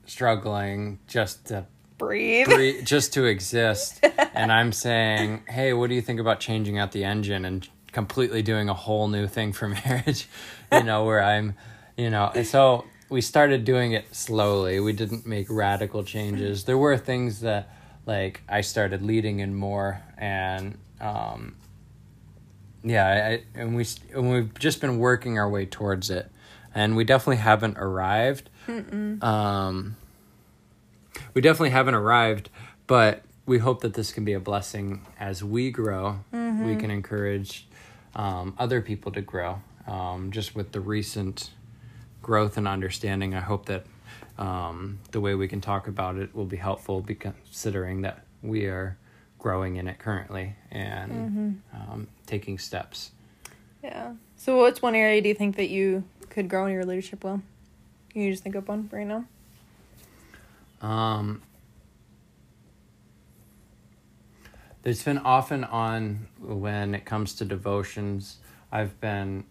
struggling just to Breathe. breathe, just to exist. And I'm saying, hey, what do you think about changing out the engine and completely doing a whole new thing for marriage? You know, where I'm, you know, and so we started doing it slowly. We didn't make radical changes. There were things that, like, I started leading in more, and um, yeah, I, and we and we've just been working our way towards it, and we definitely haven't arrived. Um, we definitely haven't arrived, but we hope that this can be a blessing as we grow. We can encourage um, other people to grow. Um, just with the recent growth and understanding, I hope that um, the way we can talk about it will be helpful, be- considering that we are growing in it currently and um, taking steps. Yeah. So, what's one area do you think that you could grow in your leadership well? Can you just think of one right now? Um, there's been often on when it comes to devotions. I've been,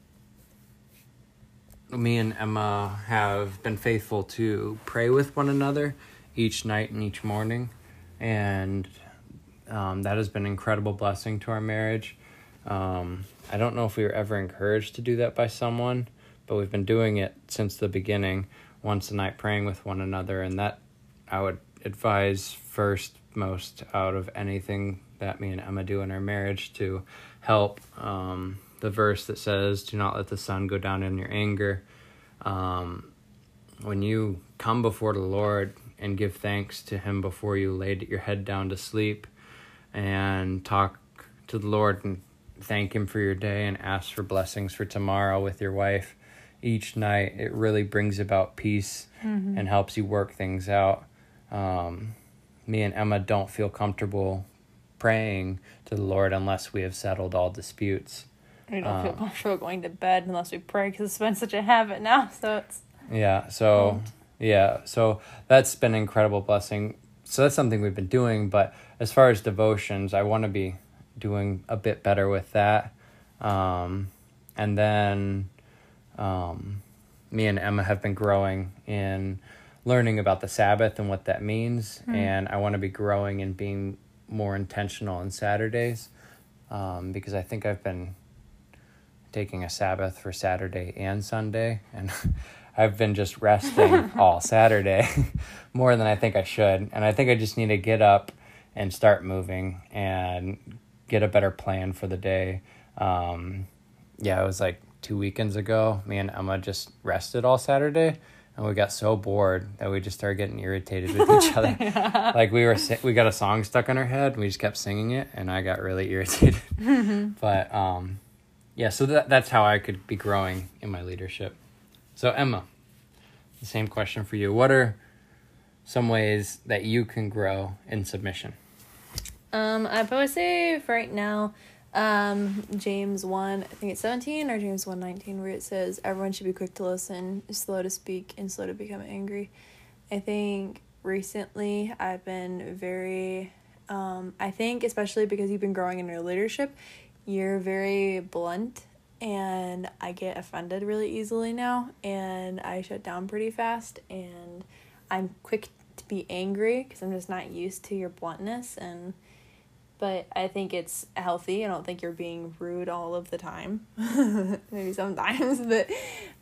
me and Emma have been faithful to pray with one another each night and each morning. And um, that has been an incredible blessing to our marriage. Um, I don't know if we were ever encouraged to do that by someone, but we've been doing it since the beginning, once a night praying with one another. And that I would advise first most out of anything that me and Emma do in our marriage to help um, the verse that says, Do not let the sun go down in your anger. Um, when you come before the Lord and give thanks to Him before you lay your head down to sleep and talk to the Lord and thank Him for your day and ask for blessings for tomorrow with your wife each night, it really brings about peace and helps you work things out. Um, me and Emma don't feel comfortable praying to the Lord unless we have settled all disputes. We don't feel comfortable going to bed unless we pray because it's been such a habit now. So, it's. Yeah, so yeah, so that's been an incredible blessing. So that's something we've been doing, but as far as devotions, I want to be doing a bit better with that. Um, and then um, me and Emma have been growing in learning about the Sabbath and what that means, and I want to be growing in being more intentional on Saturdays um, because I think I've been taking a Sabbath for Saturday and Sunday, and I've been just resting all Saturday more than I think I should. And I think I just need to get up and start moving and get a better plan for the day. Um, yeah, it was like two weekends ago. Me and Emma just rested all Saturday. And we got so bored that we just started getting irritated with each other. Like we were, we got a song stuck in our head, and we just kept singing it, and I got really irritated. but um, yeah, so that that's how I could be growing in my leadership. So Emma, the same question for you. What are some ways that you can grow in submission? Um, I'd probably say for right now, um, James 1, I think it's 17 or James 1 19, where it says, Everyone should be quick to listen, slow to speak, and slow to become angry. I think recently I've been very, um, I think especially because you've been growing in your leadership, you're very blunt and I get offended really easily now and I shut down pretty fast and I'm quick to be angry because I'm just not used to your bluntness and but I think it's healthy. I don't think you're being rude all of the time. Maybe sometimes, but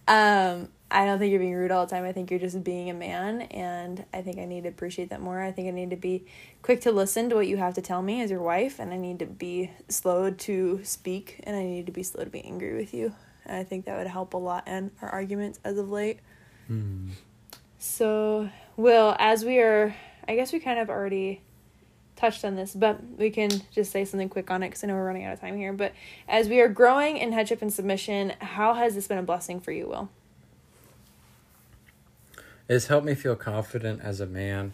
um, I don't think you're being rude all the time. I think you're just being a man, and I think I need to appreciate that more. I think I need to be quick to listen to what you have to tell me as your wife, and I need to be slow to speak, and I need to be slow to be angry with you. And I think that would help a lot in our arguments as of late. Hmm. So, Will, as we are, I guess we kind of already touched on this, but we can just say something quick on it because I know we're running out of time here. But as we are growing in headship and submission, how has this been a blessing for you, Will? It's helped me feel confident as a man,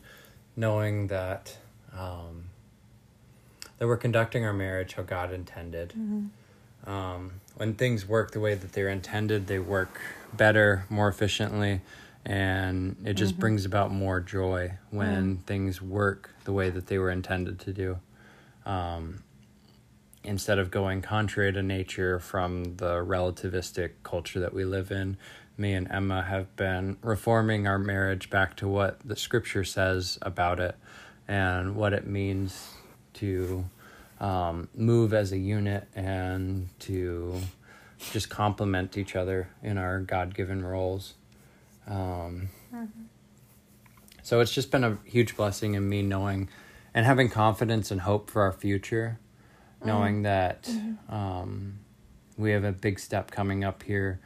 knowing that um, that we're conducting our marriage how God intended. Mm-hmm. Um, when things work the way that they're intended, they work better, more efficiently, and it just mm-hmm. brings about more joy when mm. things work the way that they were intended to do. Um, instead of going contrary to nature from the relativistic culture that we live in, me and Emma have been reforming our marriage back to what the scripture says about it and what it means to um, move as a unit and to just complement each other in our God given roles. Um, mm-hmm. So it's just been a huge blessing in me knowing and having confidence and hope for our future, mm-hmm. knowing that mm-hmm. um, we have a big step coming up here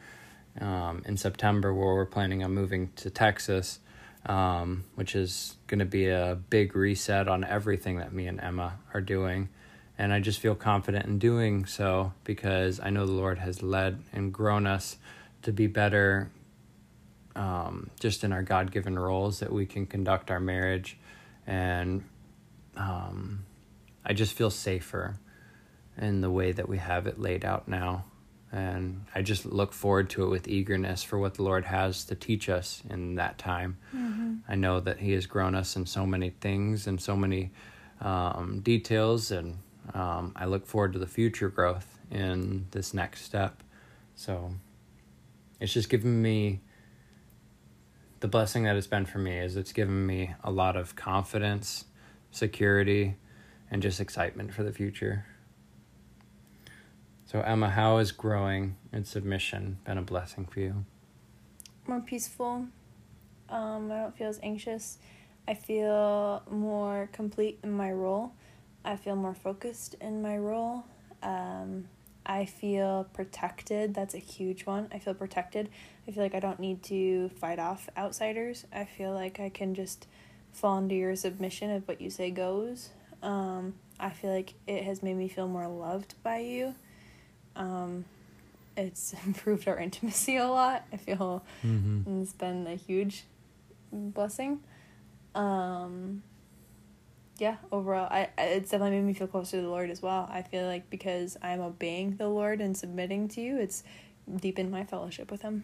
um, in September where we're planning on moving to Texas, um, which is going to be a big reset on everything that me and Emma are doing. And I just feel confident in doing so because I know the Lord has led and grown us to be better um, just in our God given roles that we can conduct our marriage. And um, I just feel safer in the way that we have it laid out now. And I just look forward to it with eagerness for what the Lord has to teach us in that time. Mm-hmm. I know that He has grown us in so many things and so many um, details, and um, I look forward to the future growth in this next step. So it's just given me the blessing that it's been for me is it's given me a lot of confidence, security, and just excitement for the future. So, Emma, how has growing in submission been a blessing for you? More peaceful. Um, I don't feel as anxious. I feel more complete in my role. I feel more focused in my role. Um, I feel protected. That's a huge one. I feel protected. I feel like I don't need to fight off outsiders. I feel like I can just fall into your submission of what you say goes. Um, I feel like it has made me feel more loved by you. Um, it's improved our intimacy a lot. I feel mm-hmm. it's been a huge blessing. Um, yeah, overall, I it's definitely made me feel closer to the Lord as well. I feel like because I'm obeying the Lord and submitting to you, it's deepened my fellowship with Him.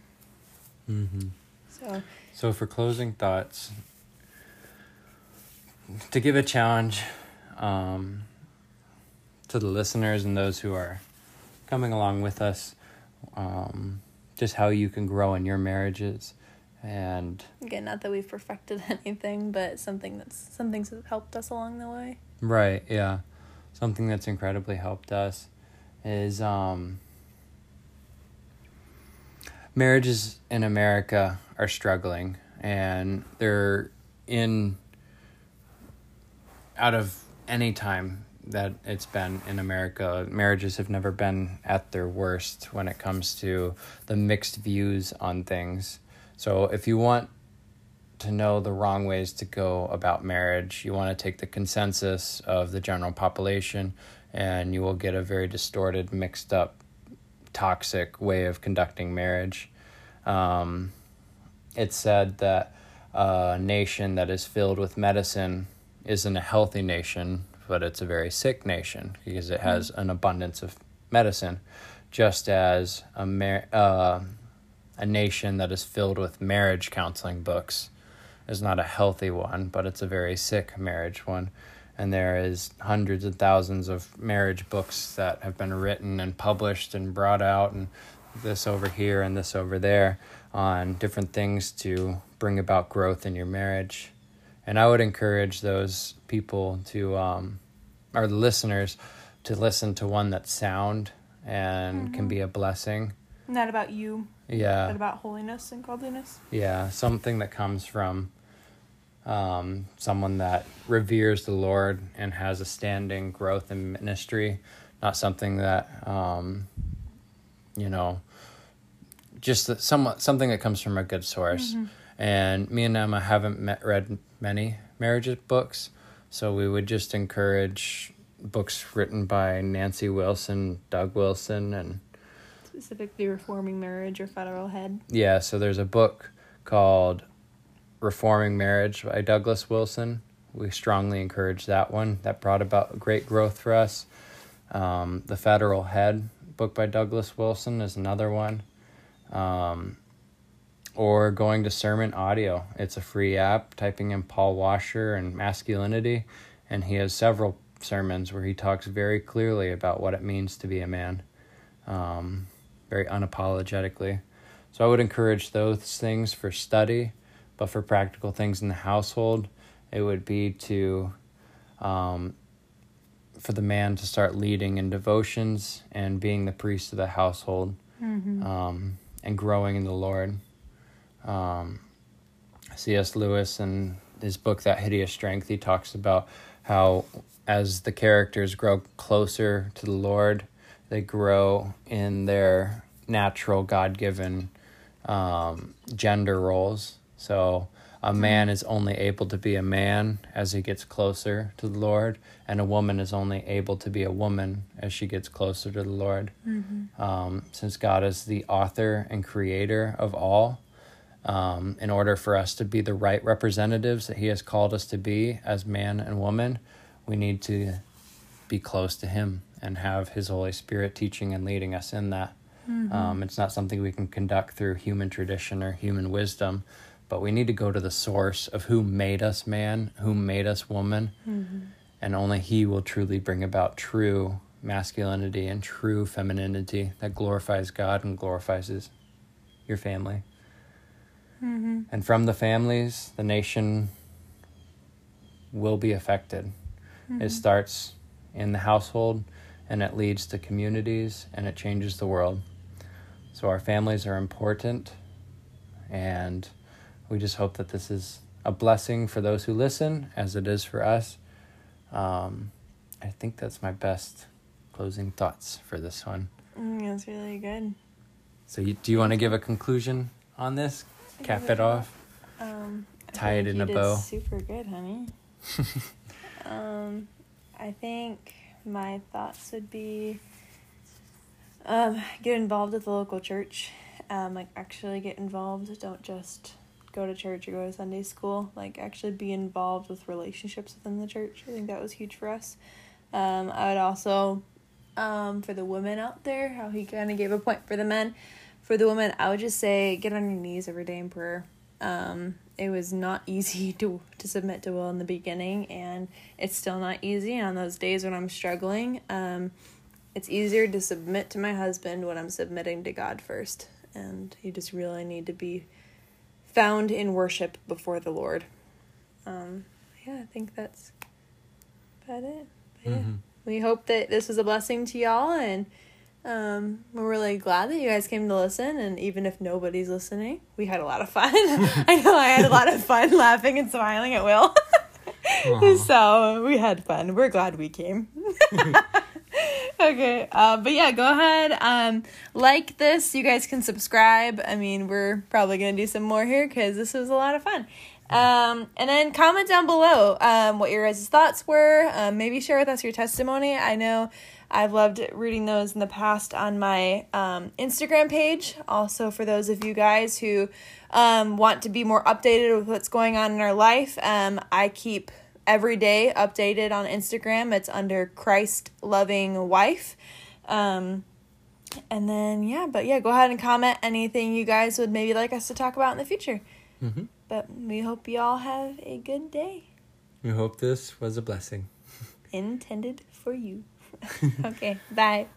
Mm-hmm. So, so for closing thoughts, to give a challenge um, to the listeners and those who are coming along with us, um, just how you can grow in your marriages. And again not that we've perfected anything but something that's some things have helped us along the way. Right yeah. Something that's incredibly helped us is um marriages in america are struggling and they're in out of any time that it's been in America. Marriages have never been at their worst when it comes to the mixed views on things. So if you want to know the wrong ways to go about marriage, you want to take the consensus of the general population and you will get a very distorted, mixed up, toxic way of conducting marriage. Um, it's said that a nation that is filled with medicine isn't a healthy nation, but it's a very sick nation because it has an abundance of medicine, just as a mar- uh, a nation that is filled with marriage counseling books is not a healthy one, but it's a very sick marriage one. And there is hundreds of thousands of marriage books that have been written and published and brought out, and this over here and this over there on different things to bring about growth in your marriage. And I would encourage those people to, um, or the listeners, to listen to one that's sound and mm-hmm. can be a blessing. Not about you. Yeah. But about holiness and godliness. Yeah, something that comes from um, someone that reveres the Lord and has a standing growth in ministry, not something that, um, you know, just somewhat something that comes from a good source. Mm-hmm. And me and Emma haven't met, read many marriage books, So we would just encourage books written by Nancy Wilson, Doug Wilson, and Specifically, reforming marriage or federal head. yeah, so there's a book called Reforming Marriage by Douglas Wilson. We strongly encourage that one. That brought about great growth for us. Um, the Federal Head book by Douglas Wilson is another one. Um, or going to Sermon Audio. It's a free app, typing in Paul Washer and masculinity, and he has several sermons where he talks very clearly about what it means to be a man, um, very unapologetically. So I would encourage those things for study, but for practical things in the household, it would be to, um, for the man to start leading in devotions and being the priest of the household, um, and growing in the Lord. Um, C.S. Lewis and his book That Hideous Strength, he talks about how as the characters grow closer to the Lord, they grow in their natural God given um, gender roles. So a man is only able to be a man as he gets closer to the Lord, and a woman is only able to be a woman as she gets closer to the Lord. Um, since God is the author and creator of all, um, in order for us to be the right representatives that He has called us to be as man and woman, we need to be close to Him and have His Holy Spirit teaching and leading us in that. Um, it's not something we can conduct through human tradition or human wisdom, but we need to go to the source of who made us man, who made us woman, and only He will truly bring about true masculinity and true femininity that glorifies God and glorifies his, your family. And from the families, the nation will be affected. It starts in the household and it leads to communities and it changes the world. So, our families are important, and we just hope that this is a blessing for those who listen, as it is for us. Um, I think that's my best closing thoughts for this one. Mm, that's really good. So, you, do you want to give a conclusion on this? Cap it off? Um, Tie it in a bow. Super good, honey. um, I think my thoughts would be um, get involved with the local church. Um, like actually get involved. Don't just go to church or go to Sunday school. Like actually be involved with relationships within the church. I think that was huge for us. Um, I would also, um, for the women out there, how he kind of gave a point for the men. For the women, I would just say get on your knees every day in prayer. Um, it was not easy to to submit to will in the beginning, and it's still not easy. And on those days when I'm struggling, um, it's easier to submit to my husband when I'm submitting to God first. And you just really need to be found in worship before the Lord. Um, yeah, I think that's about it. But yeah, Mhm. we hope that this was a blessing to y'all, and um, we're really glad that you guys came to listen. And even if nobody's listening, we had a lot of fun. I know I had a lot of fun laughing and smiling at Will. So we had fun. We're glad we came. okay, uh, but yeah, go ahead. Um, like this. You guys can subscribe. I mean, we're probably gonna do some more here because this was a lot of fun. Um, and then comment down below um, what your guys' thoughts were. Um, maybe share with us your testimony. I know I've loved reading those in the past on my um, Instagram page. Also, for those of you guys who um, want to be more updated with what's going on in our life, um, I keep every day updated on Instagram. It's under Christ Loving Wife. Um, and then, yeah, but yeah, go ahead and comment anything you guys would maybe like us to talk about in the future. Mhm. But we hope you all have a good day We hope this was a blessing. intended for you. Okay, bye.